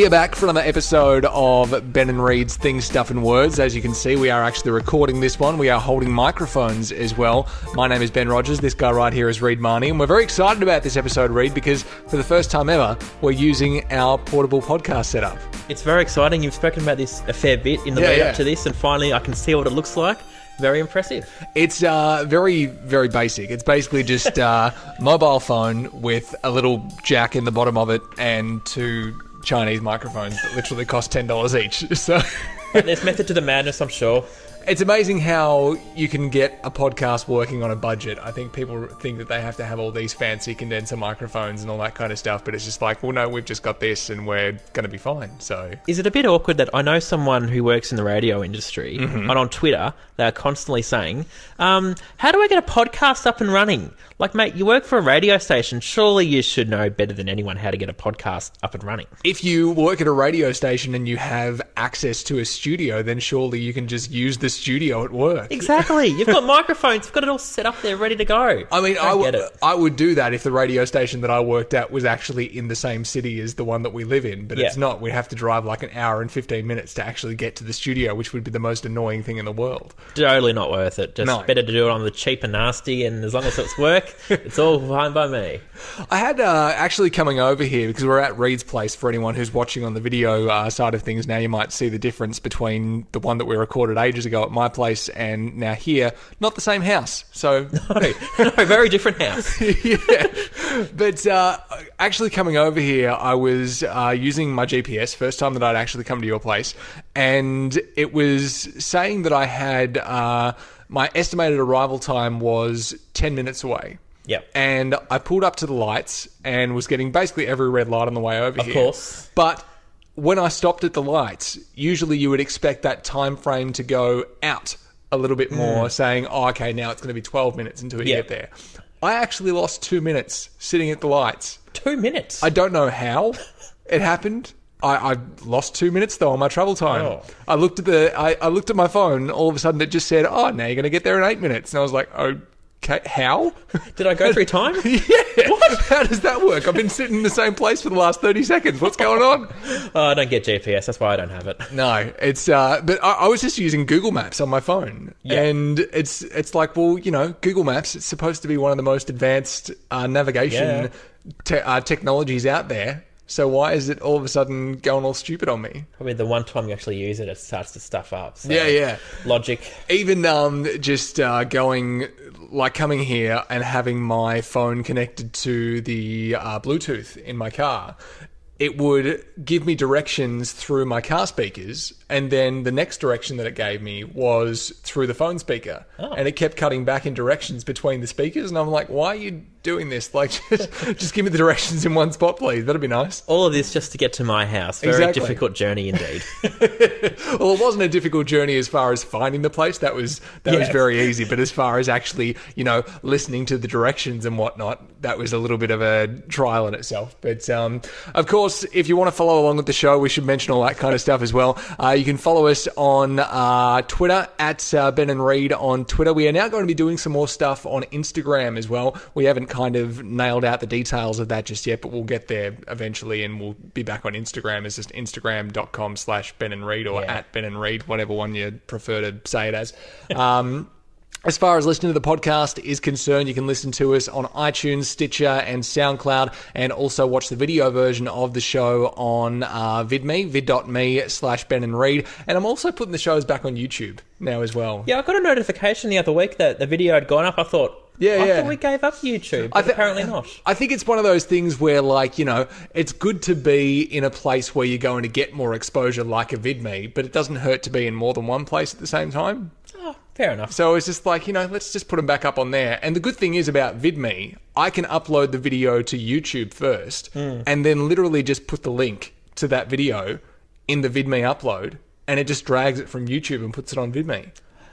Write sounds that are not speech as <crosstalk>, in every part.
We are back for another episode of Ben and Reed's Things, Stuff and Words. As you can see, we are actually recording this one. We are holding microphones as well. My name is Ben Rogers. This guy right here is Reed Marnie. And we're very excited about this episode, Reed, because for the first time ever, we're using our portable podcast setup. It's very exciting. You've spoken about this a fair bit in the Yeah, lead yeah. up to this, and finally I can see what it looks like. Very impressive. It's uh, very, very basic. It's basically just uh, <laughs> mobile phone with a little jack in the bottom of it and two Chinese microphones that literally cost $10 each. <laughs> So. There's method to the madness, I'm sure. It's amazing how you can get a podcast working on a budget. I think people think that they have to have all these fancy condenser microphones and all that kind of stuff, but it's just like, well, no, we've just got this and we're going to be fine. So, Is it a bit awkward that I know someone who works in the radio industry, Mm-hmm. and on Twitter they're constantly saying, um, "How do I get a podcast up and running?" Like, mate, you work for a radio station. Surely you should know better than anyone how to get a podcast up and running. if you work at a radio station and you have access to a studio, then surely you can just use the studio at work. Exactly. <laughs> You've got microphones. You've got it all set up there, ready to go. I mean, I would get it. I would do that if the radio station that I worked at was actually in the same city as the one that we live in, but it's not. We have to drive like an hour and 15 minutes to actually get to the studio, which would be the most annoying thing in the world. Totally not worth it. Just No. better to do it on the cheap and nasty, and as long as it's work, <laughs> it's all fine by me. I had uh, actually coming over here because we're at Reed's place. For anyone who's watching on the video uh, side of things, now you might see the difference between the one that we recorded ages ago at my place and now here. Not the same house, so <laughs> No, no, very different house. <laughs> yeah. But uh, actually, coming over here, I was uh, using my GPS first time that I'd actually come to your place, and it was saying that I had uh, my estimated arrival time was ten minutes away. Yep. And I pulled up to the lights and was getting basically every red light on the way over Of here. Of course. But when I stopped at the lights, usually you would expect that time frame to go out a little bit more, saying, "Oh, okay, now it's going to be twelve minutes until you Mm. Yeah. get there." I actually lost two minutes sitting at the lights. Two minutes. I don't know how it happened. I, I lost two minutes though on my travel time. Oh. I looked at the I, I looked at my phone. All of a sudden, it just said, "Oh, now you're going to get there in eight minutes." And I was like, "Okay, how?" <laughs> Did I go through time? <laughs> yeah. What? <laughs> How does that work? I've been sitting in the same place for the last thirty seconds. What's going on? Oh, I don't get GPS. That's why I don't have it. No, it's uh, but I, I was just using Google Maps on my phone, Yeah. and it's it's like, well, you know, Google Maps. It's supposed to be one of the most advanced uh, navigation Yeah. te- uh, technologies out there. So why is it all of a sudden going all stupid on me? Probably the one time you actually use it, it starts to stuff up. So Yeah, yeah. Logic. Even um, just uh, going like coming here and having my phone connected to the uh, Bluetooth in my car, it would give me directions through my car speakers, and then the next direction that it gave me was through the phone speaker, Oh. and it kept cutting back in directions between the speakers, and I'm like, why are you doing this? <laughs> Like, just, just give me the directions in one spot, please. That'd be nice. All of this just to get to my house. Very Exactly. difficult journey indeed. <laughs> Well, it wasn't a difficult journey as far as finding the place. That was that was very easy. But as far as actually, you know, listening to the directions and whatnot, that was a little bit of a trial in itself. But um, of course, if you want to follow along with the show, we should mention all that kind of stuff as well. Uh, you can follow us on uh, Twitter at uh, Ben and Reed on Twitter. We are now going to be doing some more stuff on Instagram as well. We haven't kind of nailed out the details of that just yet, but we'll get there eventually, and we'll be back on Instagram. It's just instagram.com slash Ben and Reed or Yeah. at Ben and Reed, whatever one you prefer to say it as. Um, as far as listening to the podcast is concerned, you can listen to us on iTunes, Stitcher, and SoundCloud, and also watch the video version of the show on uh, VidMe, vid.me slash Ben and Reed. And I'm also putting the shows back on YouTube now as well. yeah, I got a notification the other week that the video had gone up. I thought, Yeah, I yeah. thought we gave up YouTube, I thi- apparently not. I think it's one of those things where, like, you know, it's good to be in a place where you're going to get more exposure, like a VidMe, but it doesn't hurt to be in more than one place at the same time. Oh, fair enough. So it's just like, you know, let's just put them back up on there. And the good thing is about VidMe, I can upload the video to YouTube first hmm. and then literally just put the link to that video in the VidMe upload and it just drags it from YouTube and puts it on VidMe.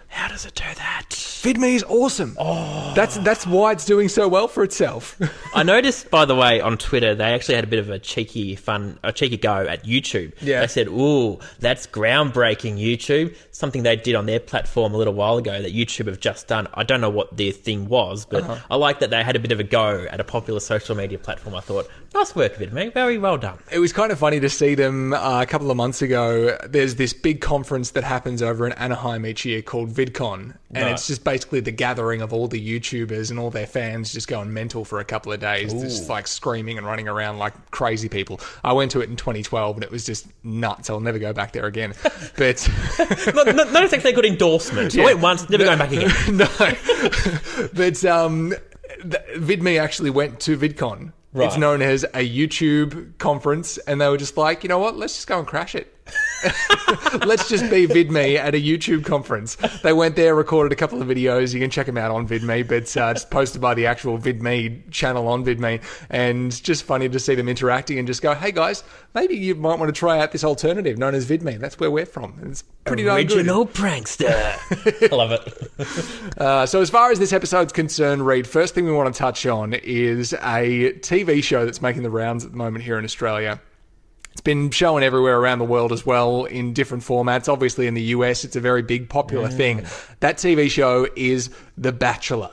How does it do that? VidMe is awesome. Oh. That's that's why it's doing so well for itself. <laughs> I noticed, by the way, on Twitter, they actually had a bit of a cheeky fun, a cheeky go at YouTube. Yeah. They said, "Ooh, that's groundbreaking, YouTube." Something they did on their platform a little while ago that YouTube have just done. I don't know what their thing was, but Uh-huh. I like that they had a bit of a go at a popular social media platform. I thought, nice work, VidMe. Very well done. It was kind of funny to see them uh, a couple of months ago. There's this big conference that happens over in Anaheim each year called VidCon, and Right. it's just basically the gathering of all the YouTubers and all their fans just going mental for a couple of days, just like screaming and running around like crazy people. I went to it in 2012, and it was just nuts. I'll never go back there again. <laughs> But <laughs> not, not, not exactly a good endorsement. I went once, never going back again. <laughs> no, but um, VidMe actually went to VidCon. It's Right. known as a YouTube conference, and they were just like, you know what? Let's just go and crash it. <laughs> Let's just be VidMe at a YouTube conference. They went there, recorded a couple of videos. You can check them out on VidMe, but uh, it's posted by the actual VidMe channel on VidMe. And just funny to see them interacting and just go, hey guys, maybe you might want to try out this alternative known as VidMe. That's where we're from. And It's pretty darn good. Original prankster. I love it. <laughs> Uh, so, as far as this episode's concerned, Reed, first thing we want to touch on is a TV show that's making the rounds at the moment here in Australia. It's been shown everywhere around the world as well in different formats. Obviously, in the US, it's a very big, popular thing. That TV show is The Bachelor.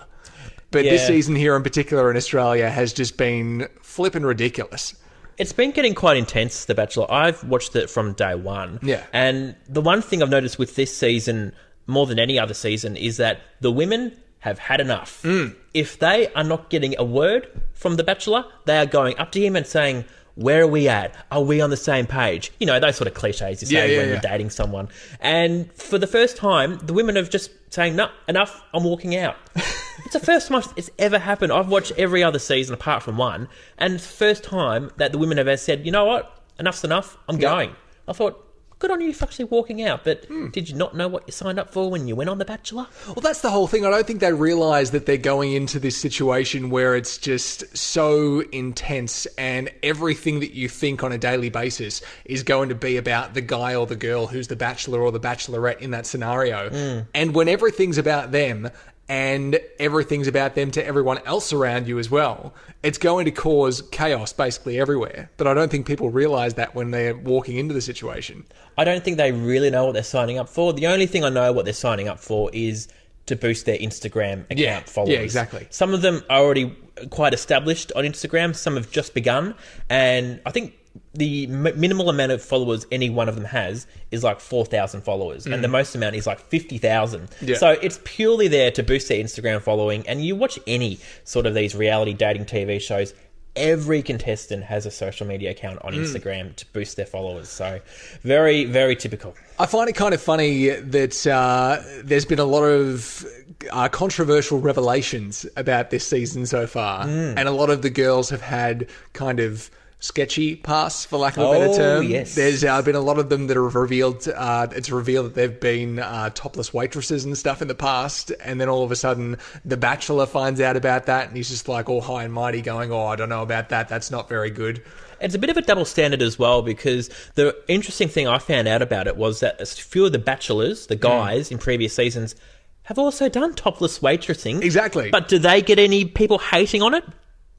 But this season here in particular in Australia has just been flipping ridiculous. It's been getting quite intense, The Bachelor. I've watched it from day one. Yeah. And the one thing I've noticed with this season, more than any other season, is that the women have had enough. Mm. If they are not getting a word from The Bachelor, they are going up to him and saying, where are we at? Are we on the same page? You know, those sort of cliches you say Yeah, yeah, when yeah. you're dating someone. And for the first time, the women have just saying, no, enough, I'm walking out. <laughs> it's the first time it's ever happened. I've watched every other season apart from one, and it's the first time that the women have ever said, you know what, enough's enough, I'm going. I thought, good on you for actually walking out, but Hmm. did you not know what you signed up for when you went on The Bachelor? Well, that's the whole thing. I don't think they realize that they're going into this situation where it's just so intense and everything that you think on a daily basis is going to be about the guy or the girl who's the bachelor or the bachelorette in that scenario. And when everything's about them and everything's about them to everyone else around you as well, it's going to cause chaos basically everywhere. But I don't think people realize that when they're walking into the situation. I don't think they really know what they're signing up for. The only thing I know what they're signing up for is to boost their Instagram account Yeah, followers. yeah, exactly. Some of them are already quite established on Instagram. Some have just begun, and I think the m- minimal amount of followers any one of them has is like four thousand followers, and the most amount is like fifty thousand. Mm. Yeah. So it's purely there to boost their Instagram following. And you watch any sort of these reality dating TV shows. Every contestant has a social media account Mm. on Instagram to boost their followers. So, very, very typical. I find it kind of funny that uh, there's been a lot of uh, controversial revelations about this season so far, Mm. and a lot of the girls have had kind of sketchy pasts, for lack of a better Oh, term. yes. There's uh, been a lot of them that have revealed. Uh, it's revealed that they've been uh, topless waitresses and stuff in the past, and then all of a sudden, the Bachelor finds out about that, and he's just like all high and mighty, going, "Oh, I don't know about that. That's not very good." It's a bit of a double standard as well because the interesting thing I found out about it was that a few of the bachelors, Mm. the guys in previous seasons, have also done topless waitressing. Exactly. But do they get any people hating on it?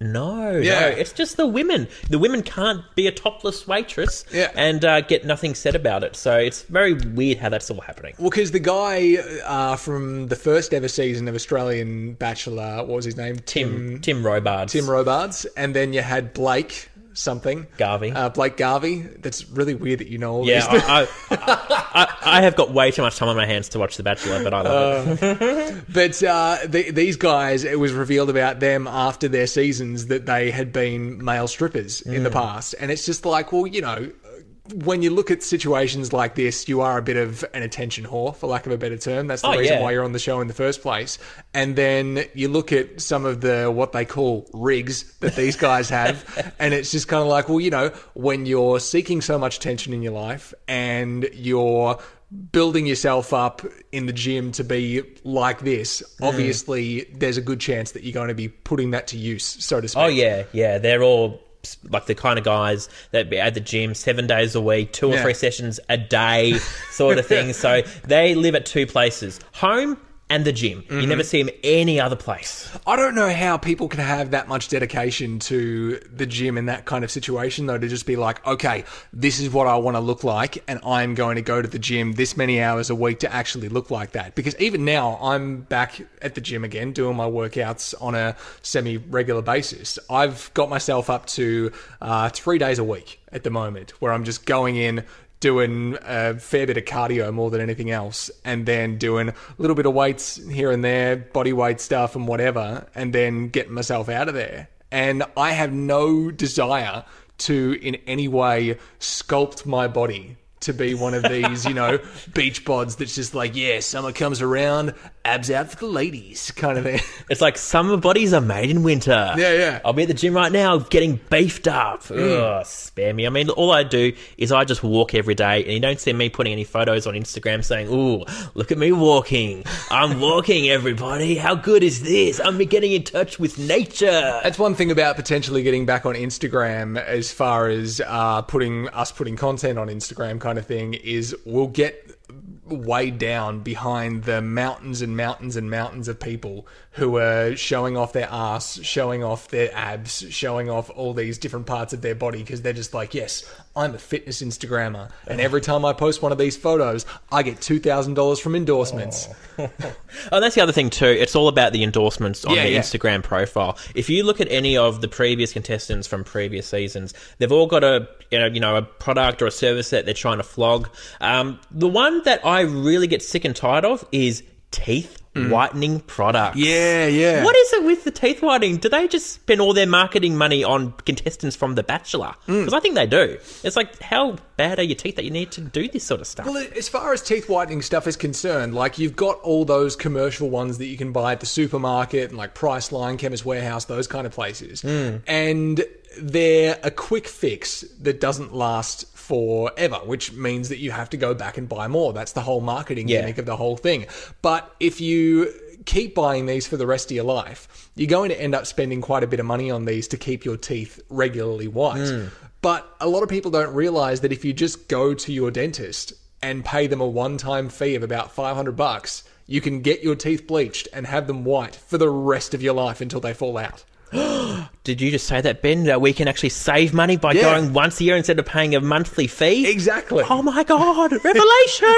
No, Yeah. no. It's just the women. The women can't be a topless waitress Yeah. and uh, get nothing said about it. So it's very weird how that's all happening. Well, because the guy uh, from the first ever season of Australian Bachelor, what was his name? Tim Tim Robards. Tim Robards, and then you had Blake something Garvey. uh, Blake Garvey. That's really weird that you know all yeah, this. I, I, I, I have got way too much time on my hands to watch The Bachelor, but I love Uh, it. But uh, the, these guys, it was revealed about them after their seasons that they had been male strippers in Mm. the past, and it's just like, well, you know. When you look at situations like this, you are a bit of an attention whore, for lack of a better term. That's the Oh, reason yeah. why you're on the show in the first place. And then you look at some of the what they call rigs that these guys have, <laughs> and it's just kind of like, well, you know, when you're seeking so much attention in your life and you're building yourself up in the gym to be like this, Mm. obviously there's a good chance that you're going to be putting that to use, so to speak. Oh yeah, yeah. They're all like the kind of guys that be at the gym seven days a week, two or Yeah. three sessions a day, sort of thing. <laughs> so they live at two places: home and the gym. Mm-hmm. You never see him any other place. I don't know how people can have that much dedication to the gym in that kind of situation, though, to just be like, okay, this is what I want to look like, and I'm going to go to the gym this many hours a week to actually look like that. Because even now, I'm back at the gym again, doing my workouts on a semi regular basis. I've got myself up to uh, three days a week at the moment, where I'm just going in, doing a fair bit of cardio more than anything else, and then doing a little bit of weights here and there, body weight stuff and whatever, and then getting myself out of there. And I have no desire to in any way sculpt my body to be one of these, you know, <laughs> beach bods that's just like, yeah, summer comes around, abs out for the ladies kind of thing. It's like summer bodies are made in winter. Yeah, yeah. I'll be at the gym right now getting beefed up. Ugh, spare me. I mean, all I do is I just walk every day, and you don't see me putting any photos on Instagram saying, "Ooh, look at me walking. I'm <laughs> walking, everybody. How good is this? I'm getting in touch with nature." That's one thing about potentially getting back on Instagram as far as uh, putting us putting content on Instagram kind of thing is we'll get weighed down behind the mountains and mountains and mountains of people who are showing off their ass, showing off their abs, showing off all these different parts of their body because they're just like, yes, I'm a fitness Instagrammer. And every time I post one of these photos, I get $2,000 from endorsements. <laughs> Oh, that's the other thing too. It's all about the endorsements on Yeah, the yeah. Instagram profile. If you look at any of the previous contestants from previous seasons, they've all got a you know, you know a product or a service that they're trying to flog. Um, the one that I really get sick and tired of is teeth whitening products. Mm. Yeah, yeah. What is it with the teeth whitening? Do they just spend all their marketing money on contestants from The Bachelor? Mm. Because I think they do. It's like, how bad are your teeth that you need to do this sort of stuff? Well, as far as teeth whitening stuff is concerned, like you've got all those commercial ones that you can buy at the supermarket and like Priceline, Chemist Warehouse, those kind of places. Hmm. And they're a quick fix that doesn't last forever, which means that you have to go back and buy more. That's the whole marketing Yeah. gimmick of the whole thing. But if you keep buying these for the rest of your life, you're going to end up spending quite a bit of money on these to keep your teeth regularly white. Hmm. But a lot of people don't realize that if you just go to your dentist and pay them a one-time fee of about 500 bucks, you can get your teeth bleached and have them white for the rest of your life until they fall out. <gasps> Did you just say that, Ben? That we can actually save money by Yeah. going once a year instead of paying a monthly fee? Exactly. Oh my god, <laughs> revelation! <laughs>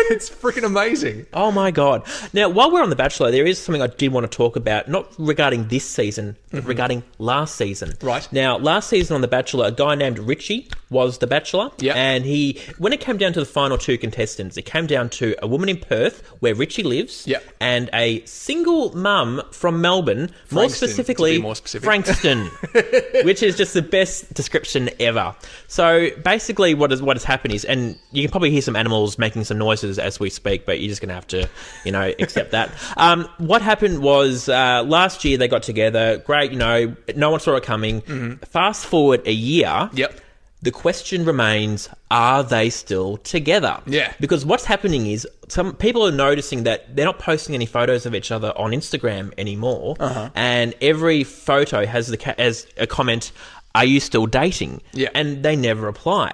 it's freaking amazing. oh my god. Now, while we're on The Bachelor, there is something I did want to talk about, not regarding this season, but regarding last season. Mm-hmm. Right. Now, last season on The Bachelor, a guy named Richie was The Bachelor. Yep. And he, when it came down to the final two contestants, it came down to a woman in Perth, where Richie lives, Yep. and a single mum from Melbourne, more Frankston, to be specifically, more specific. Frankston, <laughs> which is just the best description ever. So basically, what has what has happened is, and you can probably hear some animals making some noises as we speak, but you're just going to have to, you know, <laughs> accept that. Um, what happened was uh, last year they got together. Great, you know, no one saw it coming. Fast forward a year. Mm-hmm. Yep. The question remains: Are they still together? Yeah. Because what's happening is some people are noticing that they're not posting any photos of each other on Instagram anymore, Uh-huh. and every photo has the ca- has a comment: "Are you still dating?" Yeah. Mm-hmm. and they never reply.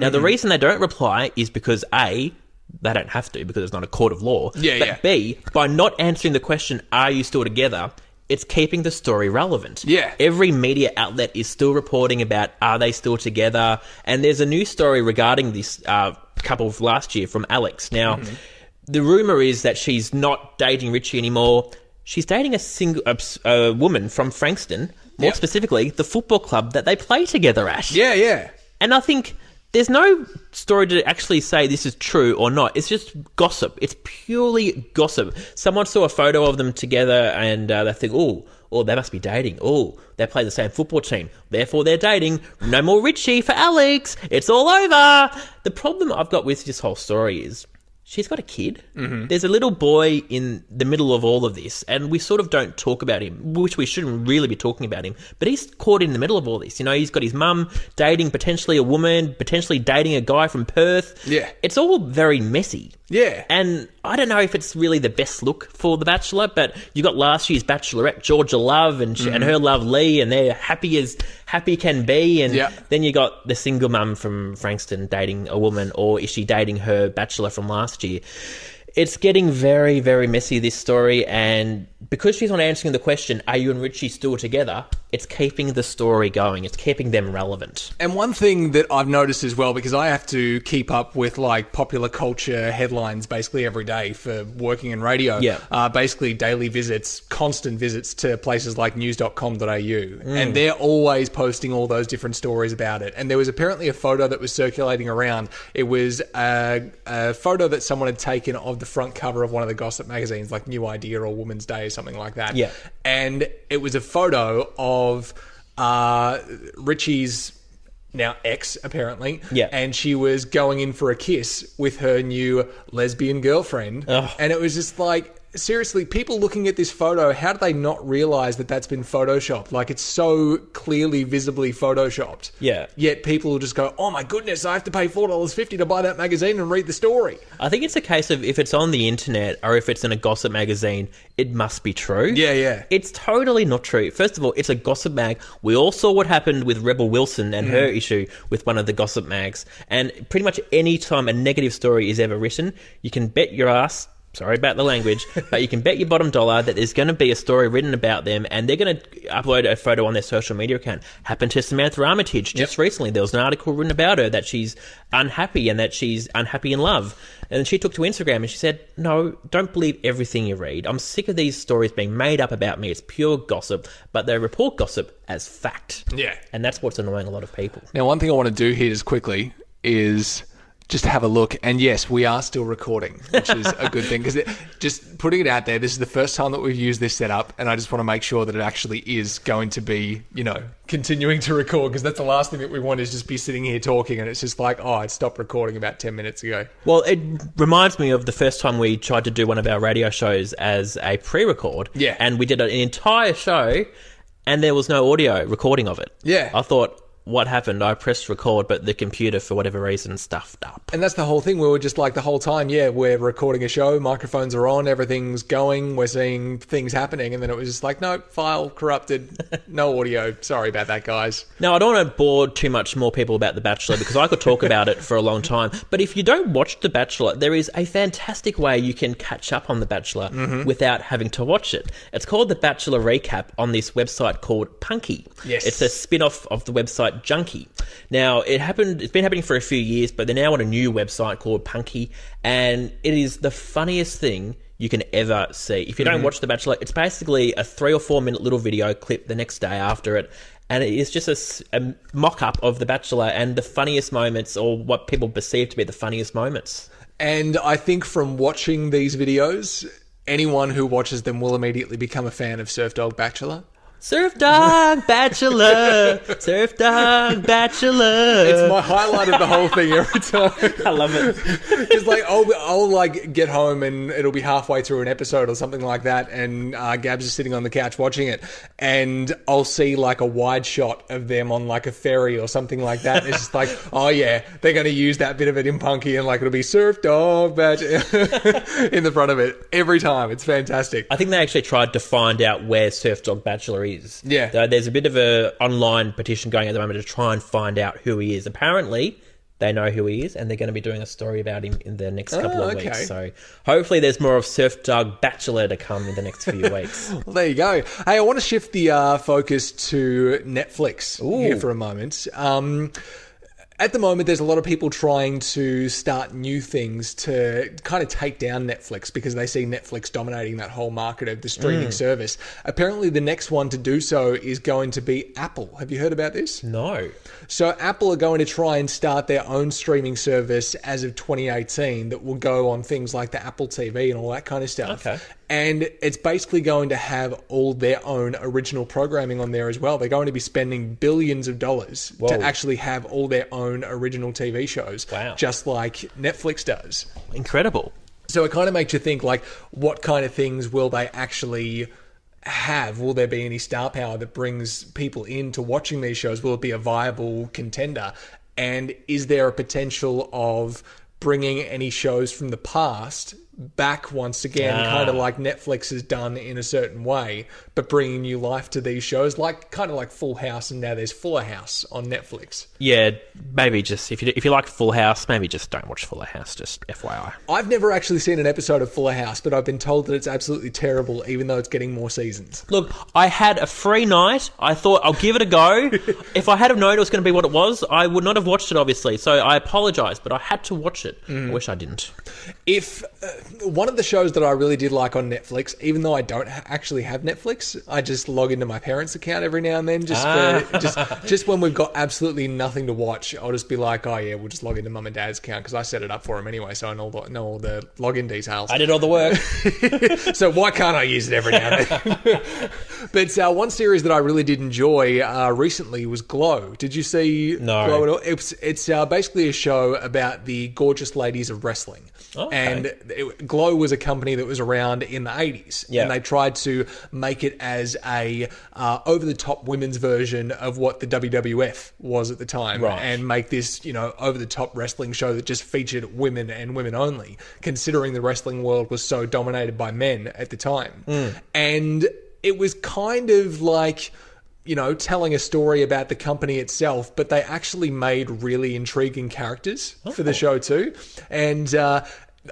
Now, the reason they don't reply is because a they don't have to because it's not a court of law. Yeah, but yeah. B, by not answering the question, "Are you still together?" It's keeping the story relevant. Yeah. Every media outlet is still reporting about are they still together? And there's a new story regarding this uh, couple of last year from Alex. Now, Mm-hmm. the rumor is that she's not dating Richie anymore. She's dating a single a, a woman from Frankston, more Yep. specifically the football club that they play together at. Yeah, yeah. And I think there's no story to actually say this is true or not. It's just gossip. It's purely gossip. Someone saw a photo of them together and uh, they think, oh, oh, they must be dating. Oh, they play the same football team. Therefore, they're dating. No more Richie for Alex. It's all over. The problem I've got with this whole story is she's got a kid. There's a little boy in the middle of all of this, and we sort of don't talk about him, which we shouldn't really be talking about him. But he's caught in the middle of all this. You know, he's got his mum dating potentially a woman, potentially dating a guy from Perth. Yeah. It's all very messy. Yeah. And I don't know if it's really the best look for The Bachelor, but you got last year's Bachelorette, Georgia Love, and she, and her mm-hmm. love Lee, and they're happy as happy can be. And Yeah. then you got the single mum from Frankston dating a woman, or is she dating her Bachelor from last year? It's getting very, very messy, this story, and because she's not answering the question, are you and Richie still together? It's keeping the story going. It's keeping them relevant. And one thing that I've noticed as well, because I have to keep up with like popular culture headlines basically every day for working in radio. Yeah. Uh, basically daily visits, constant visits to places like news.com.au. Mm. And they're always posting all those different stories about it. And there was apparently a photo that was circulating around. It was a, a photo that someone had taken of the front cover of one of the gossip magazines, like New Idea or Woman's Day or something like that. Yeah. And it was a photo of uh, Richie's now ex apparently Yeah. and she was going in for a kiss with her new lesbian girlfriend Ugh. and it was just like seriously people looking at this photo how do they not realize that that's been photoshopped like it's so clearly visibly photoshopped Yeah. yet people will just go oh my goodness i have to pay $4.50 to buy that magazine and read the story I think it's a case of if it's on the internet or if it's in a gossip magazine, it must be true. Yeah, yeah. It's totally not true. First of all, it's a gossip mag. We all saw what happened with Rebel Wilson and mm. her issue with one of the gossip mags. And pretty much any time a negative story is ever written, you can bet your ass. Sorry about the language, but you can bet your bottom dollar that there's going to be a story written about them, and they're going to upload a photo on their social media account. Happened to Samantha Armitage just recently. There was an article written about her that she's unhappy and that she's unhappy in love. And she took to Instagram and she said, No, don't believe everything you read. I'm sick of these stories being made up about me. It's pure gossip, but they report gossip as fact. Yeah. And that's what's annoying a lot of people. now one thing i want to do here just quickly is just have a look and yes we are still recording which is a good thing because just putting it out there this is the first time that we've used this setup and i just want to make sure that it actually is going to be you know continuing to record because that's the last thing that we want is just be sitting here talking and it's just like oh it stopped recording about 10 minutes ago Well, it reminds me of the first time we tried to do one of our radio shows as a pre record. Yeah. And we did an entire show and there was no audio recording of it. Yeah. I thought, what happened? I pressed record, but the computer, for whatever reason, stuffed up. And that's the whole thing. We were just like the whole time, yeah, we're recording a show, microphones are on, everything's going, we're seeing things happening, and then it was just like, no, file corrupted, <laughs> no audio. Sorry about that, guys. Now, I don't want to bore too much more people about The Bachelor because I could talk about it for a long time. But if you don't watch The Bachelor, there is a fantastic way you can catch up on The Bachelor Mm-hmm. without having to watch it. It's called The Bachelor Recap on this website called Punkee. Yes. It's a spin off of the website Junkee. Now, it happened, it's been happening for a few years, but they're now on a new website called Punkee, and it is the funniest thing you can ever see. If you Mm-hmm. don't watch The Bachelor, it's basically a three or four minute little video clip the next day after it. And it is just a mock up of The Bachelor and the funniest moments, or what people perceive to be the funniest moments. And I think from watching these videos, anyone who watches them will immediately become a fan of Surf Dog Bachelor. Surf Dog Bachelor! Surf Dog Bachelor! It's my highlight of the whole thing every time. <laughs> I love it. Because like I'll, I'll like get home and it'll be halfway through an episode or something like that, and uh, Gabs is sitting on the couch watching it, and I'll see like a wide shot of them on like a ferry or something like that. And it's just like, <laughs> oh yeah, they're going to use that bit of it in Punkee, and like it'll be surf dog Bachelor <laughs> in the front of it every time. It's fantastic. I think they actually tried to find out where Surf Dog Bachelor is. Yeah. There's a bit of a online petition going at the moment to try and find out who he is. Apparently, they know who he is, and they're going to be doing a story about him in the next couple of Oh, okay. weeks. So hopefully, there's more of Surf Dog Bachelor to come in the next few <laughs> weeks. Well, there you go. Hey, I want to shift the uh, focus to Netflix here for a moment. Um, at the moment, there's a lot of people trying to start new things to kind of take down Netflix because they see Netflix dominating that whole market of the streaming mm. service. Apparently, the next one to do so is going to be Apple. Have you heard about this? No. So Apple are going to try and start their own streaming service as of 2018 that will go on things like the Apple TV and all that kind of stuff. Okay. And it's basically going to have all their own original programming on there as well. They're going to be spending billions of dollars Whoa. to actually have all their own original TV shows, Wow. just like Netflix does. Incredible. So it kind of makes you think like, what kind of things will they actually have? Will there be any star power that brings people into watching these shows? Will it be a viable contender? And is there a potential of bringing any shows from the past back once again, Ah. kind of like Netflix has done in a certain way, but bringing new life to these shows, like kind of like Full House, and now there's Fuller House on Netflix. Yeah, maybe just if you if you like Full House, maybe just don't watch Fuller House. Just FYI. I've never actually seen an episode of Fuller House, but I've been told that it's absolutely terrible, even though it's getting more seasons. Look, I had a free night. I thought I'll give it a go. <laughs> if I had have known it was going to be what it was, I would not have watched it. Obviously, so I apologise, but I had to watch it. I wish I didn't. If uh, one of the shows that I really did like on Netflix, even though I don't ha- actually have Netflix, I just log into my parents' account every now and then, just for, <laughs> just just when we've got absolutely nothing to watch. I'll just be like, oh yeah, we'll just log into mum and dad's account because I set it up for them anyway, so I know all the, know all the login details. I did all the work. <laughs> so why can't I use it every now and then? <laughs> but uh, one series that I really did enjoy uh, recently was Glow. Did you see No. Glow at all? It's it's uh, basically a show about the gorgeous ladies of wrestling. Okay. And it, Glow was a company that was around in the 80s. Yeah. And they tried to make it as a uh, over the top women's version of what the WWF was at the time. Right. And make this, you know, over the top wrestling show that just featured women and women only, considering the wrestling world was so dominated by men at the time. And it was kind of like you know, telling a story about the company itself, but they actually made really intriguing characters for the show too. And uh,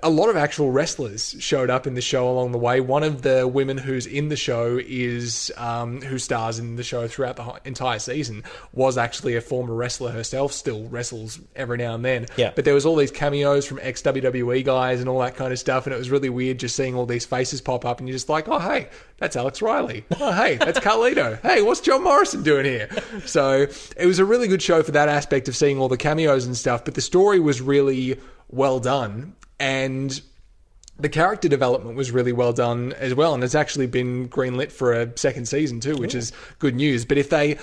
a lot of actual wrestlers showed up in the show along the way. One of the women who's in the show is who who stars in the show throughout the entire season was actually a former wrestler herself. Still wrestles every now and then. Yeah. But there was all these cameos from ex WWE guys and all that kind of stuff, and it was really weird just seeing all these faces pop up, and you're just like, oh hey, that's Alex Riley. Oh hey, that's Carlito. Hey, what's John Morrison doing here? So it was a really good show for that aspect of seeing all the cameos and stuff. But the story was really well done, and the character development was really well done as well, and it's actually been greenlit for a second season too, which is good news. But if they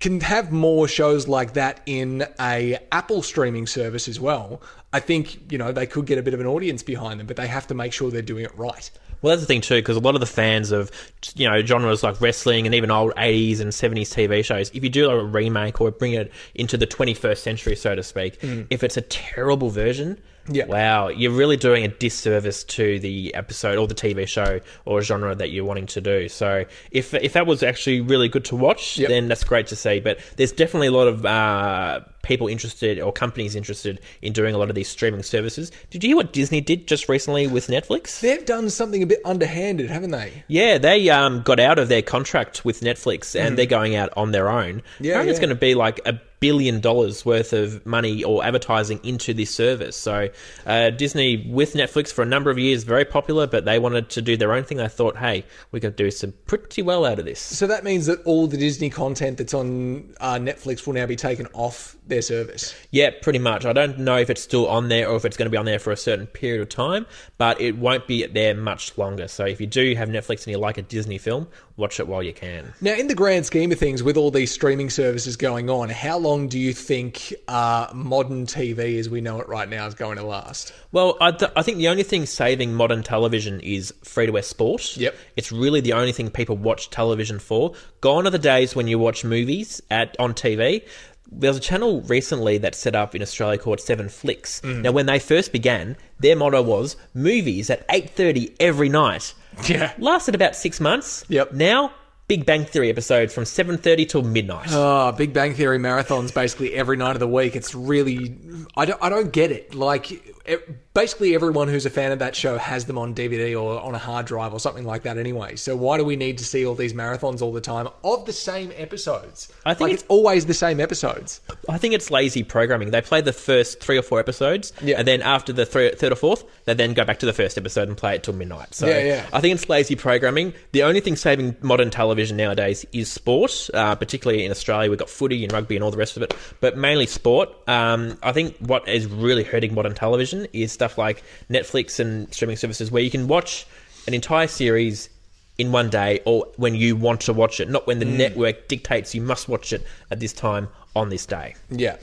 can have more shows like that in a Apple streaming service as well, I think you know they could get a bit of an audience behind them. But they have to make sure they're doing it right. Well, that's the thing too, because a lot of the fans of you know genres like wrestling and even old '80s and '70s TV shows, if you do like a remake or bring it into the 21st century, so to speak, mm. if it's a terrible version, Yeah. wow, you're really doing a disservice to the episode or the TV show or genre that you're wanting to do. So if if that was actually really good to watch, Yep. then that's great to see. But there's definitely a lot of uh, people interested or companies interested in doing a lot of these streaming services. Did you hear what Disney did just recently with Netflix? They've done something a bit underhanded, haven't they? Yeah, they um, got out of their contract with Netflix and they're going out on their own. Yeah, Apparently it's yeah. going to be like a billion dollars worth of money or advertising into this service. So uh, Disney with Netflix for a number of years, very popular, but they wanted to do their own thing. They thought, hey, we can do some pretty well out of this. So that means that all the Disney content that's on uh, Netflix will now be taken off their service. Yeah, pretty much. I don't know if it's still on there or if it's going to be on there for a certain period of time, but it won't be there much longer. So if you do have Netflix and you like a Disney film, watch it while you can. Now, in the grand scheme of things, with all these streaming services going on, how long do you think uh, modern TV, as we know it right now, is going to last? Well, I, th- I think the only thing saving modern television is free to air sport. Yep. It's really the only thing people watch television for. Gone are the days when you watch movies at on TV. There's a channel recently that set up in Australia called Seven Flicks. Mm. Now, when they first began, their motto was movies at 8.30 every night. Yeah. Lasted about six months. Yep. Now, Big Bang Theory episodes from 7.30 till midnight. Oh, Big Bang Theory marathons basically every night of the week. It's really, I don't, I don't get it. Like, it, basically everyone who's a fan of that show has them on DVD or on a hard drive or something like that anyway. So why do we need to see all these marathons all the time of the same episodes? I think like it's- it's always the same episodes. I think it's lazy programming. They play the first three or four episodes, Yeah. and then after the thir- third or fourth, they then go back to the first episode and play it till midnight. So Yeah, yeah. I think it's lazy programming. The only thing saving modern television nowadays is sport, uh, particularly in Australia. We've got footy and rugby and all the rest of it, but mainly sport. Um, I think what is really hurting modern television is stuff like Netflix and streaming services where you can watch an entire series in one day or when you want to watch it, not when the mm. network dictates you must watch it at this time on this day. Yeah.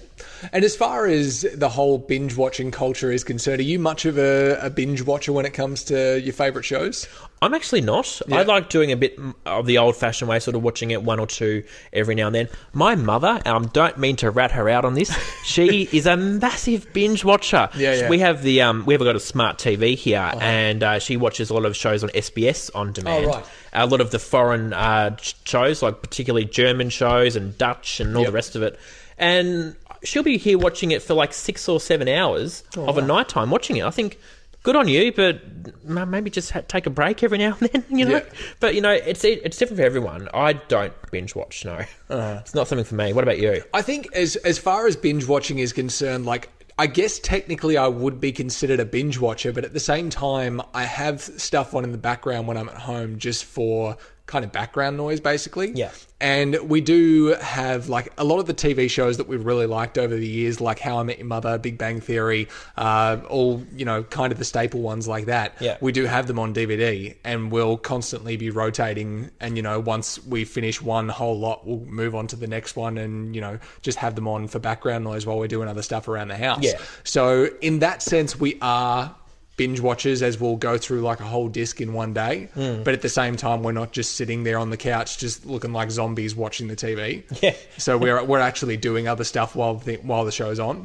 And as far as the whole binge watching culture is concerned, are you much of a, a binge watcher when it comes to your favourite shows? I'm actually not. I like doing a bit of the old fashioned way, sort of watching it one or two every now and then. My mother, um, don't mean to rat her out on this, <laughs> she is a massive binge watcher. Yeah, yeah. We have the um, we've got a smart TV here, and uh, she watches a lot of shows on SBS on demand. Oh, right. A lot of the foreign uh, shows, like particularly German shows and Dutch and all Yep. the rest of it, and she'll be here watching it for like six or seven hours Oh, of a night time watching it. I think. Good on you, but maybe just ha- take a break every now and <laughs> then, you know. Yeah. But you know, it's it's different for everyone. I don't binge watch. No, Uh-huh. it's not something for me. What about you? I think as as far as binge watching is concerned, like I guess technically I would be considered a binge watcher, but at the same time I have stuff on in the background when I'm at home just for kind of background noise basically. Yeah. And we do have like a lot of the TV shows that we've really liked over the years, like How I Met Your Mother, Big Bang Theory, uh, all, you know, kind of the staple ones like that. Yeah. We do have them on DVD and we'll constantly be rotating. And, you know, once we finish one whole lot, we'll move on to the next one and, you know, just have them on for background noise while we're doing other stuff around the house. Yeah. So, in that sense, we are binge watchers as we'll go through like a whole disc in one day. Hmm. But at the same time, we're not just sitting there on the couch just looking like zombies watching the TV. <laughs> Yeah. So we're we're actually doing other stuff while the while the show's on.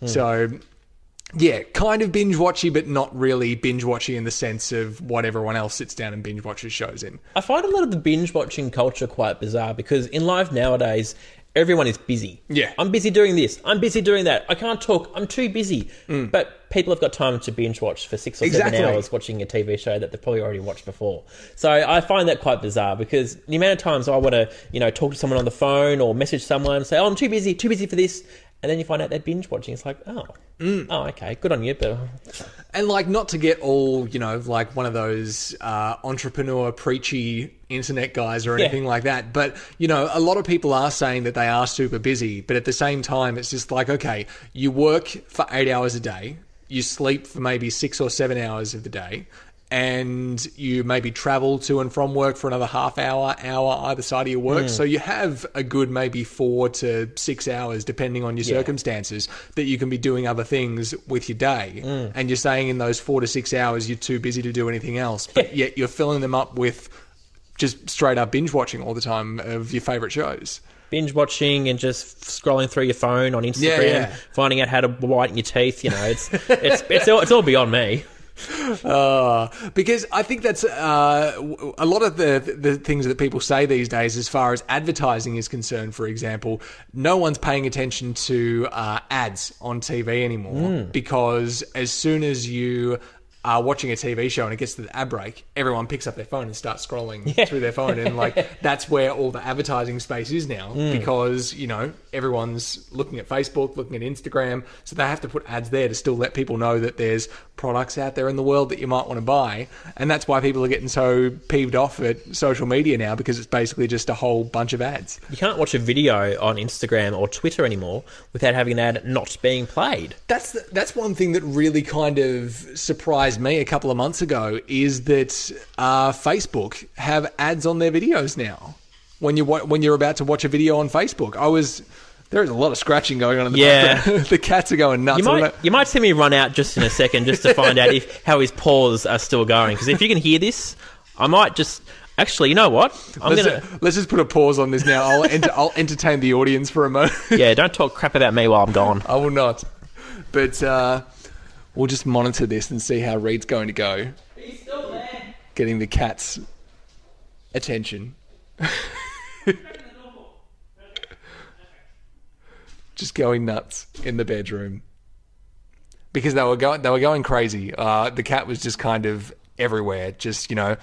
Hmm, So yeah, kind of binge watchy, but not really binge watchy in the sense of what everyone else sits down and binge watches shows in. I find a lot of the binge watching culture quite bizarre because in life nowadays, everyone is busy. Yeah. I'm busy doing this. I'm busy doing that. I can't talk. I'm too busy. But people have got time to binge watch for six or. Exactly. seven hours watching a TV show that they've probably already watched before. So I find that quite bizarre because the amount of times I want to, you know, talk to someone on the phone or message someone and say, "Oh, I'm too busy. Too busy for this." And then you find out they're binge watching. It's like, oh, Mm. oh, okay, good on you, but And like not to get all, you know, like one of those uh, entrepreneur preachy internet guys or Yeah. anything like that. But, you know, a lot of people are saying that they are super busy, but at the same time it's just like, okay, you work for eight hours a day, you sleep for maybe six or seven hours of the day, and you maybe travel to and from work for another half hour, hour either side of your work. Hmm. So you have a good maybe four to six hours, depending on your Yeah. circumstances, that you can be doing other things with your day. Mm. And you're saying in those four to six hours you're too busy to do anything else, but <laughs> yet you're filling them up with just straight up binge watching all the time of your favorite shows. Binge watching and just scrolling through your phone on Instagram, Yeah, yeah. finding out how to whiten your teeth. You know, it's <laughs> it's it's all, it's all beyond me. Uh, because I think that's uh, a lot of the the things that people say these days, as far as advertising is concerned. For example, no one's paying attention to uh, ads on TV anymore because as soon as you are watching a TV show and it gets to the ad break, everyone picks up their phone and starts scrolling <laughs> through their phone, and like <laughs> that's where all the advertising space is now mm. because you know everyone's looking at Facebook, looking at Instagram, so they have to put ads there to still let people know that there's products out there in the world that you might want to buy, and that's why people are getting so peeved off at social media now because it's basically just a whole bunch of ads. You can't watch a video on Instagram or Twitter anymore without having an ad not being played. That's the, that's one thing that really kind of surprised me a couple of months ago is that uh, Facebook have ads on their videos now. When you when you're about to watch a video on Facebook, I was there is a lot of scratching going on in the Yeah. background. <laughs> the cats are going nuts. You might you might see me run out just in a second just to find out if <laughs> how his paws are still going. Because if you can hear this, I might just actually. You know what? I'm let's, gonna. let's just put a pause on this now. I'll enter, <laughs> I'll entertain the audience for a moment. Yeah, don't talk crap about me while I'm gone. I will not. But uh, we'll just monitor this and see how Reed's going to go. He's still there. Getting the cat's attention. <laughs> just going nuts in the bedroom because they were going they were going crazy. Uh, the cat was just kind of everywhere, just you know,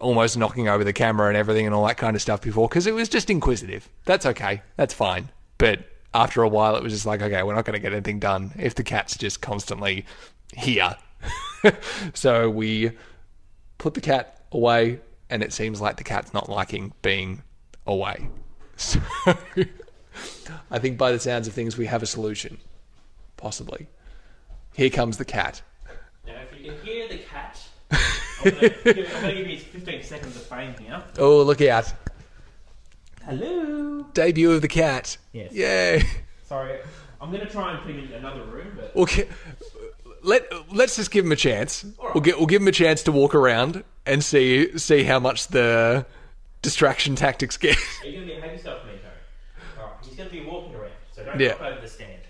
almost knocking over the camera and everything and all that kind of stuff before because it was just inquisitive. That's okay, that's fine. But after a while, it was just like, okay, we're not going to get anything done if the cat's just constantly here. <laughs> so we put the cat away, and it seems like the cat's not liking being away. <laughs> So I think by the sounds of things, we have a solution. Possibly. Here comes the cat. Now, if you can hear the cat, <laughs> I'm going to give you 15 seconds of fame here. Oh, look out. Hello. Debut of the cat. Yes. Yay. Sorry, I'm going to try and put him in another room, but Okay. Let let's just give him a chance. We'll get we'll give him a chance to walk around and see see how much the distraction tactics get. are you going to behave yourself, Miko? All right, he's going to be walking around, so don't Yeah. hop over the stand.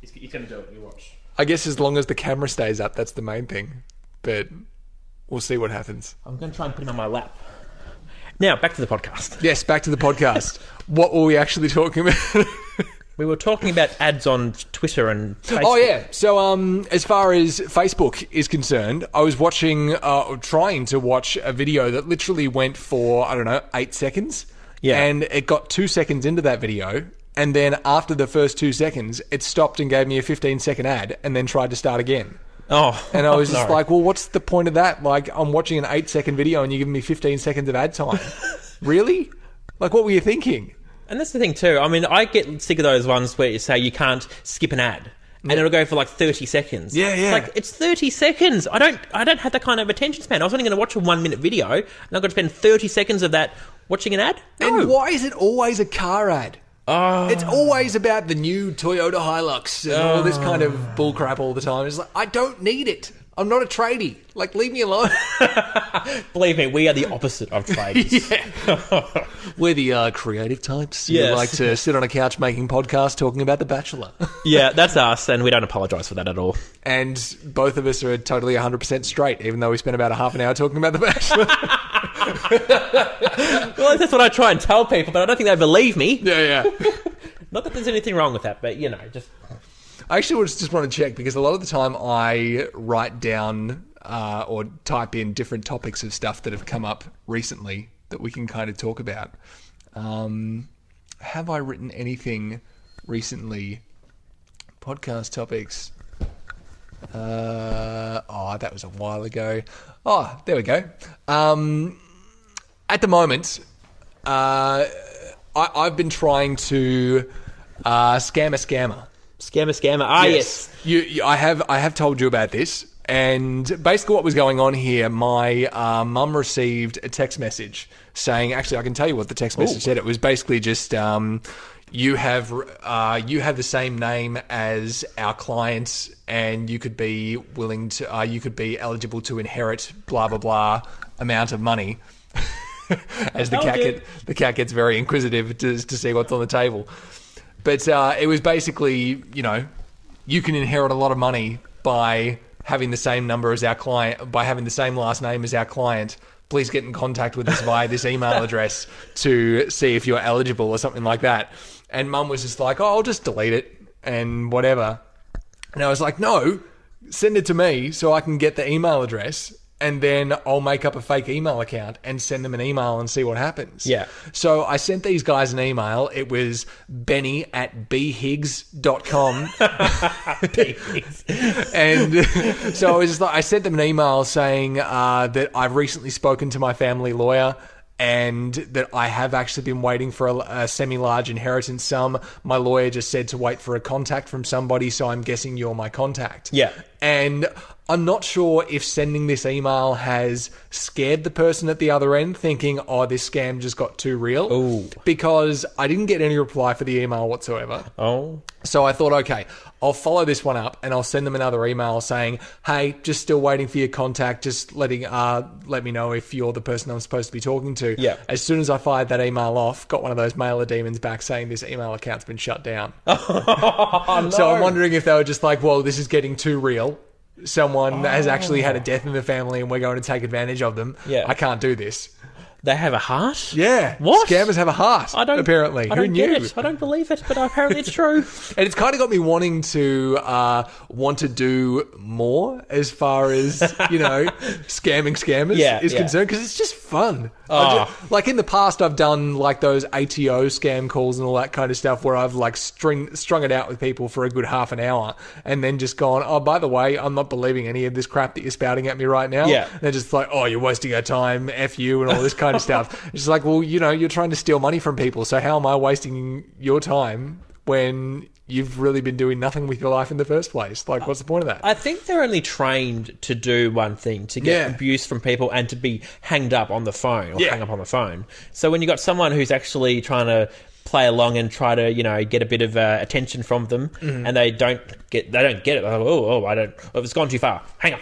He's, he's going to do it. You watch. I guess as long as the camera stays up, that's the main thing. But we'll see what happens. I'm going to try and put him on my lap. Now back to the podcast. Yes, back to the podcast. what were we actually talking about? We were talking about ads on Twitter and Facebook. Oh yeah. So um, as far as Facebook is concerned, I was watching, uh, trying to watch a video that literally went for I don't know eight seconds. Yeah. And it got two seconds into that video, and then after the first two seconds, it stopped and gave me a 15 second ad, and then tried to start again. Oh, And I was <laughs> just no. like, well, what's the point of that? Like, I'm watching an eight second video, and you're giving me 15 seconds of ad time. <laughs> really? Like, what were you thinking? And that's the thing too. I mean, I get sick of those ones where you say you can't skip an ad, and it'll go for like thirty seconds. Yeah, It's yeah. like it's thirty seconds. I don't, I don't have that kind of attention span. I was only going to watch a one-minute video, and I've got to spend thirty seconds of that watching an ad. No. And why is it always a car ad? Oh. It's always about the new Toyota Hilux and all this kind of bullcrap all the time. It's like I don't need it. I'm not a tradie. Like, leave me alone. <laughs> Believe me, we are the opposite of trades. <laughs> We're the uh, creative types. Yes. like to <laughs> sit on a couch making podcasts talking about The Bachelor. yeah, that's us, and we don't apologise for that at all. and both of us are totally 100% straight, even though we spent about a half an hour talking about The Bachelor. Well, that's what I try and tell people, but I don't think they believe me. yeah, yeah. <laughs> Not that there's anything wrong with that, but you know, just I actually was just want to check because a lot of the time I write down uh, or type in different topics of stuff that have come up recently that we can kind of talk about. Um, have I written anything recently? Podcast topics. Uh, oh, that was a while ago. Oh, there we go. Um, at the moment, uh, I, I've been trying to uh, scam a scammer. scammer, scammer. Ah, yes. You, you, I have I have told you about this, and basically what was going on here. My uh, mum received a text message saying, actually, I can tell you what the text message said. It was basically just. Um, you have uh, you have the same name as our clients, and you could be willing to uh, you could be eligible to inherit blah blah blah amount of money. <laughs> <laughs> as the cat get, the cat gets very inquisitive to, to see what's on the table. But uh, it was basically, you know, you can inherit a lot of money by having the same number as our client, by having the same last name as our client. Please get in contact with us via this email <laughs> address to see if you're eligible or something like that. And mum was just like, oh, I'll just delete it and whatever. And I was like, no, send it to me so I can get the email address and then I'll make up a fake email account and send them an email and see what happens. Yeah. So I sent these guys an email. It was benny at bhiggs.com. <laughs> and so I was just like, I sent them an email saying uh, that I've recently spoken to my family lawyer and that I have actually been waiting for a, a semi-large inheritance sum. My lawyer just said to wait for a contact from somebody, so I'm guessing you're my contact. Yeah. And I'm not sure if sending this email has scared the person at the other end, thinking, oh, this scam just got too real. Ooh. Because I didn't get any reply for the email whatsoever. Oh, So I thought, okay, I'll follow this one up and I'll send them another email saying, "Hey, just still waiting for your contact. Just letting uh let me know if you're the person I'm supposed to be talking to." Yeah. As soon as I fired that email off, got one of those mailer daemons back saying this email account's been shut down. <laughs> oh So I'm wondering if they were just like, "Well, this is getting too real." Someone has actually had a oh. death in the family, and we're going to take advantage of them. Yeah. I can't do this. They have a heart. Yeah, What? Scammers have a heart. I don't apparently. I Who don't knew? get it. I don't believe it, but apparently it's true. <laughs> And it's kind of got me wanting to uh, want to do more as far as you know <laughs> scamming scammers Yeah, is yeah. concerned because it's just fun. Oh. ju- like in the past, I've done like those ATO scam calls and all that kind of stuff where I've like string strung it out with people for a good half an hour and then just gone, oh, by the way, I'm not believing any of this crap that you're spouting at me right now. Yeah. And they're just like, oh, you're wasting our time, f you, and all this kind of stuff. It's like, well, you know, you're trying to steal money from people, so how am I wasting your time when you've really been doing nothing with your life in the first place. Like, what's the point of that? I think they're only trained to do one thing to get Yeah. abuse from people and to be hanged up on the phone or Yeah. hang up on the phone. So when you've got someone who's actually trying to play along and try to you know get a bit of uh, attention from them, Mm-hmm. and they don't get they don't get it. Like, oh, oh, I don't. Oh, it's gone too far. Hang up.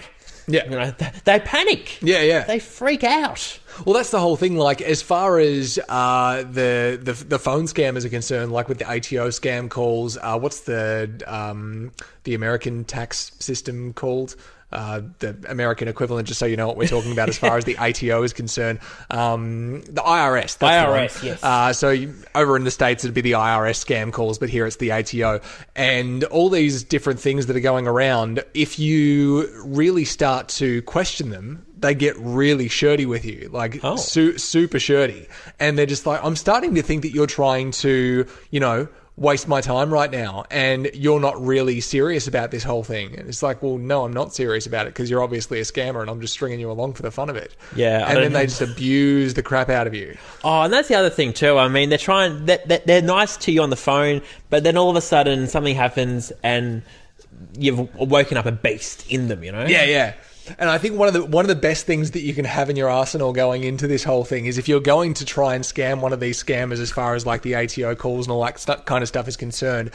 Yeah. you know th- they panic. Yeah, yeah. They freak out. Well, that's the whole thing. Like, as far as uh, the, the the phone scammers are concerned, like with the ATO scam calls, uh, what's the um, the American tax system called? Uh, the American equivalent, just so you know what we're talking about as far as the <laughs> ATO is concerned. Um, the IRS. The IRS, one. yes. Uh, so you- over in the states, it'd be the IRS scam calls, but here it's the ATO, and all these different things that are going around. If you really start to question them, they get really shirty with you, like Oh. su- super shirty, and they're just like, "I'm starting to think that you're trying to, you know." Waste my time right now, and you're not really serious about this whole thing. And it's like, well, no, I'm not serious about it because you're obviously a scammer, and I'm just stringing you along for the fun of it. Yeah, I and then they just abuse the crap out of you. Oh, and that's the other thing too. I mean, they're trying. They're nice to you on the phone, but then all of a sudden something happens and you've woken up a beast in them. You know? Yeah, yeah. And I think one of the one of the best things that you can have in your arsenal going into this whole thing is if you're going to try and scam one of these scammers as far as like the ATO calls and all that stu- kind of stuff is concerned,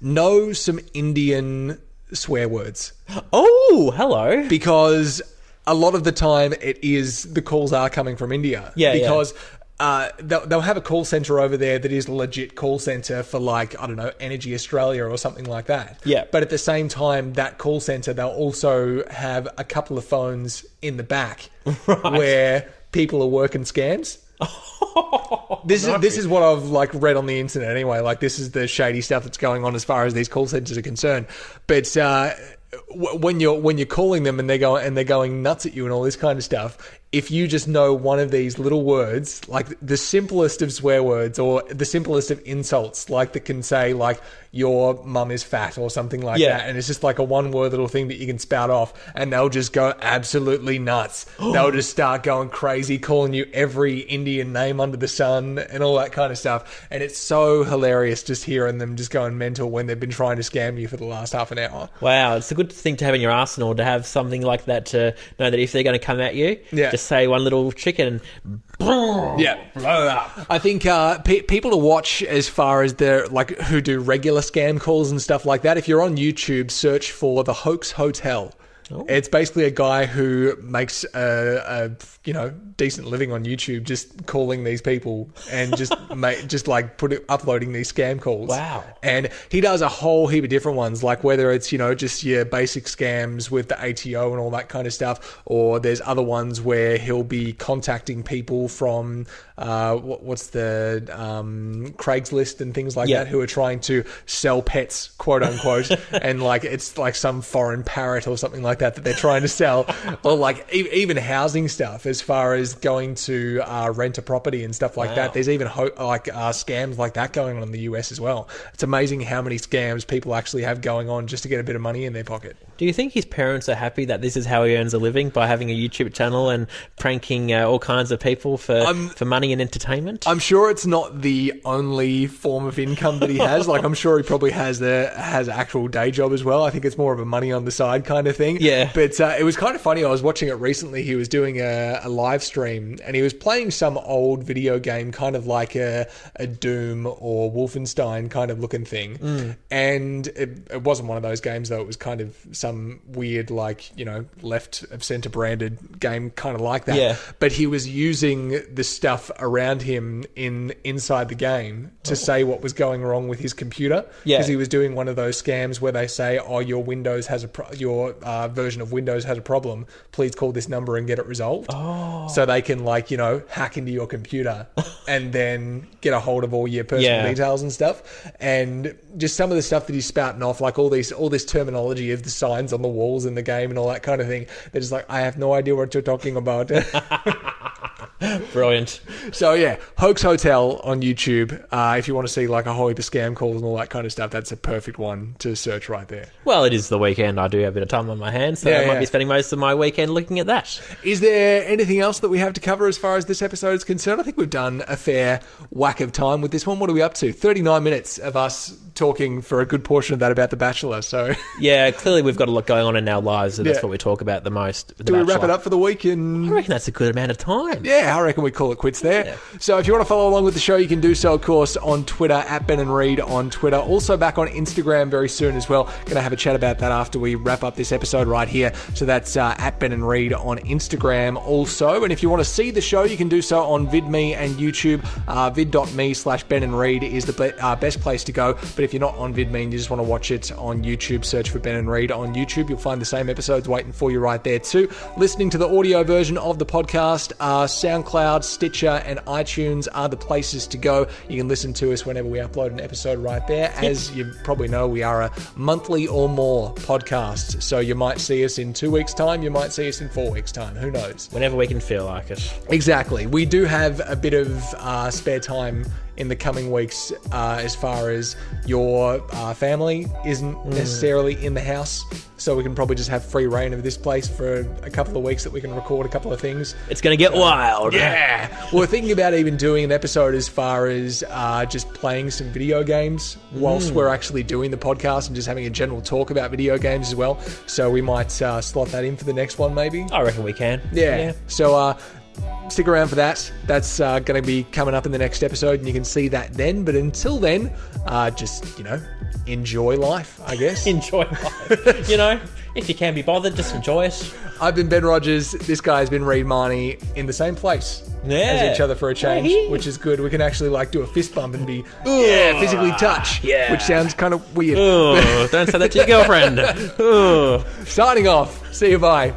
know some Indian swear words Oh, hello. because a lot of the time it is the calls are coming from India. Yeah, yeah. Uh, they'll, they'll have a call center over there that is a legit call center for like I don't know Energy Australia or something like that. Yeah. But at the same time, that call center they'll also have a couple of phones in the back <laughs> where people are working scams. <laughs> This is this is what I've like read on the internet anyway. Like this is the shady stuff that's going on as far as these call centers are concerned. But uh, w- when you're when you're calling them and they're going and they're going nuts at you and all this kind of stuff, if you just know one of these little words, like the simplest of swear words or the simplest of insults, like that can say like your mum is fat or something like Yeah. that, and it's just like a one word little thing that you can spout off, and they'll just go absolutely nuts. <gasps> they'll just start going crazy, calling you every Indian name under the sun and all that kind of stuff. And it's so hilarious just hearing them just going mental when they've been trying to scam you for the last half an hour. Wow, it's a good thing to have in your arsenal to have something like that to know that if they're going to come at you, Yeah. just say one little chicken and Yeah. blow up. I think uh, pe- people to watch as far as the like who do regular scam calls and stuff like that. If you're on YouTube, search for the Hoax Hotel. It's basically a guy who makes a, a you know decent living on YouTube, just calling these people and just <laughs> just like put it, uploading these scam calls. Wow. And he does a whole heap of different ones, like whether it's, you know, just your basic scams with the ATO and all that kind of stuff, or there's other ones where he'll be contacting people from, uh, what, what's the, um, Craigslist and things like Yeah. that who are trying to sell pets, quote unquote. <laughs> and like, it's like some foreign parrot or something like that that they're trying to sell, or like e- even housing stuff as far as going to, uh, rent a property and stuff like Wow. that. There's even ho- like uh, scams like that going on in the US as well. It's amazing how many scams people actually have going on just to get a bit of money in their pocket. Do you think his parents are happy that this is how he earns a living by having a YouTube channel and pranking uh, all kinds of people for I'm- for money and entertainment? I'm sure it's not the only form of income that he has. like I'm sure he probably has the has actual day job as well. I think it's more of a money on the side kind of thing. Yeah. But uh, it was kind of funny. I was watching it recently. He was doing a, a live stream and he was playing some old video game, kind of like a, a Doom or Wolfenstein kind of looking thing. And it, it wasn't one of those games though. It was kind of some weird, like you know, left of center branded game, kind of like that. Yeah. But he was using the stuff around him in inside the game to say what was going wrong with his computer. Yeah. Because he was doing one of those scams where they say, "Oh, your Windows has a pro- your uh, version of Windows has a problem. Please call this number and get it resolved." Oh. So they can like you know hack into your computer <laughs> and then get a hold of all your personal Yeah. details and stuff. And just some of the stuff that he's spouting off, like all these all this terminology of the signs on the walls in the game and all that kind of thing. They're just like, I have no idea what you're talking about. <laughs> <laughs> <laughs> Brilliant. So yeah, Hoax Hotel on YouTube. Uh, if you want to see like a whole heap of scam calls and all that kind of stuff, that's a perfect one to search right there. Well, it is the weekend. I do have a bit of time on my hands, so Yeah, I might yeah. be spending most of my weekend looking at that. Is there anything else that we have to cover as far as this episode is concerned? I think we've done a fair whack of time with this one. What are we up to? Thirty nine minutes of us talking for a good portion of that about The Bachelor. So, <laughs> Yeah, clearly we've got a lot going on in our lives, and that's Yeah. what we talk about the most. The do we wrap it up for the week? I reckon that's a good amount of time. Yeah, I reckon we call it quits there. So if you want to follow along with the show, you can do so, of course, on Twitter at Ben and Reed on Twitter. Also back on Instagram very soon as well. Going to have a chat about that after we wrap up this episode right here. So that's uh, at Ben and Reed on Instagram also. And if you want to see the show, you can do so on VidMe and YouTube. Uh, vid.me slash Ben and Reed is the be- uh, best place to go. But if you're not on VidMe and you just want to watch it on YouTube, search for Ben and Reed on YouTube. You'll find the same episodes waiting for you right there too. Listening to the audio version of the podcast, uh, SoundCloud, Stitcher, and iTunes are the places to go. You can listen to us whenever we upload an episode right there. As you probably know, we are a monthly or more podcast. So you might see us in two weeks' time, you might see us in four weeks' time. Who knows? Whenever we can feel like it. Exactly. We do have a bit of uh, spare time in the coming weeks uh, as far as your uh, family isn't necessarily in the house. So we can probably just have free reign of this place for a couple of weeks that we can record a couple of things. It's going to get wild. Yeah. We're thinking about even doing an episode as far as uh, just playing some video games whilst we're actually doing the podcast and just having a general talk about video games as well. So we might uh, slot that in for the next one, maybe. I reckon we can. Yeah. So uh, stick around for that. That's uh, going to be coming up in the next episode, and you can see that then. But until then, uh, just you know, enjoy life, I guess. <laughs> Enjoy life. you know, if you can be bothered, just enjoy it. I've been Ben Rogers. This guy's been Reed Marnie in the same place Yeah. as each other for a change, Hey. which is good. We can actually like do a fist bump and be yeah physically touch, yeah. which sounds kind of weird. Don't say that to your <laughs> girlfriend. <laughs> Oh. Signing off. See you. Bye.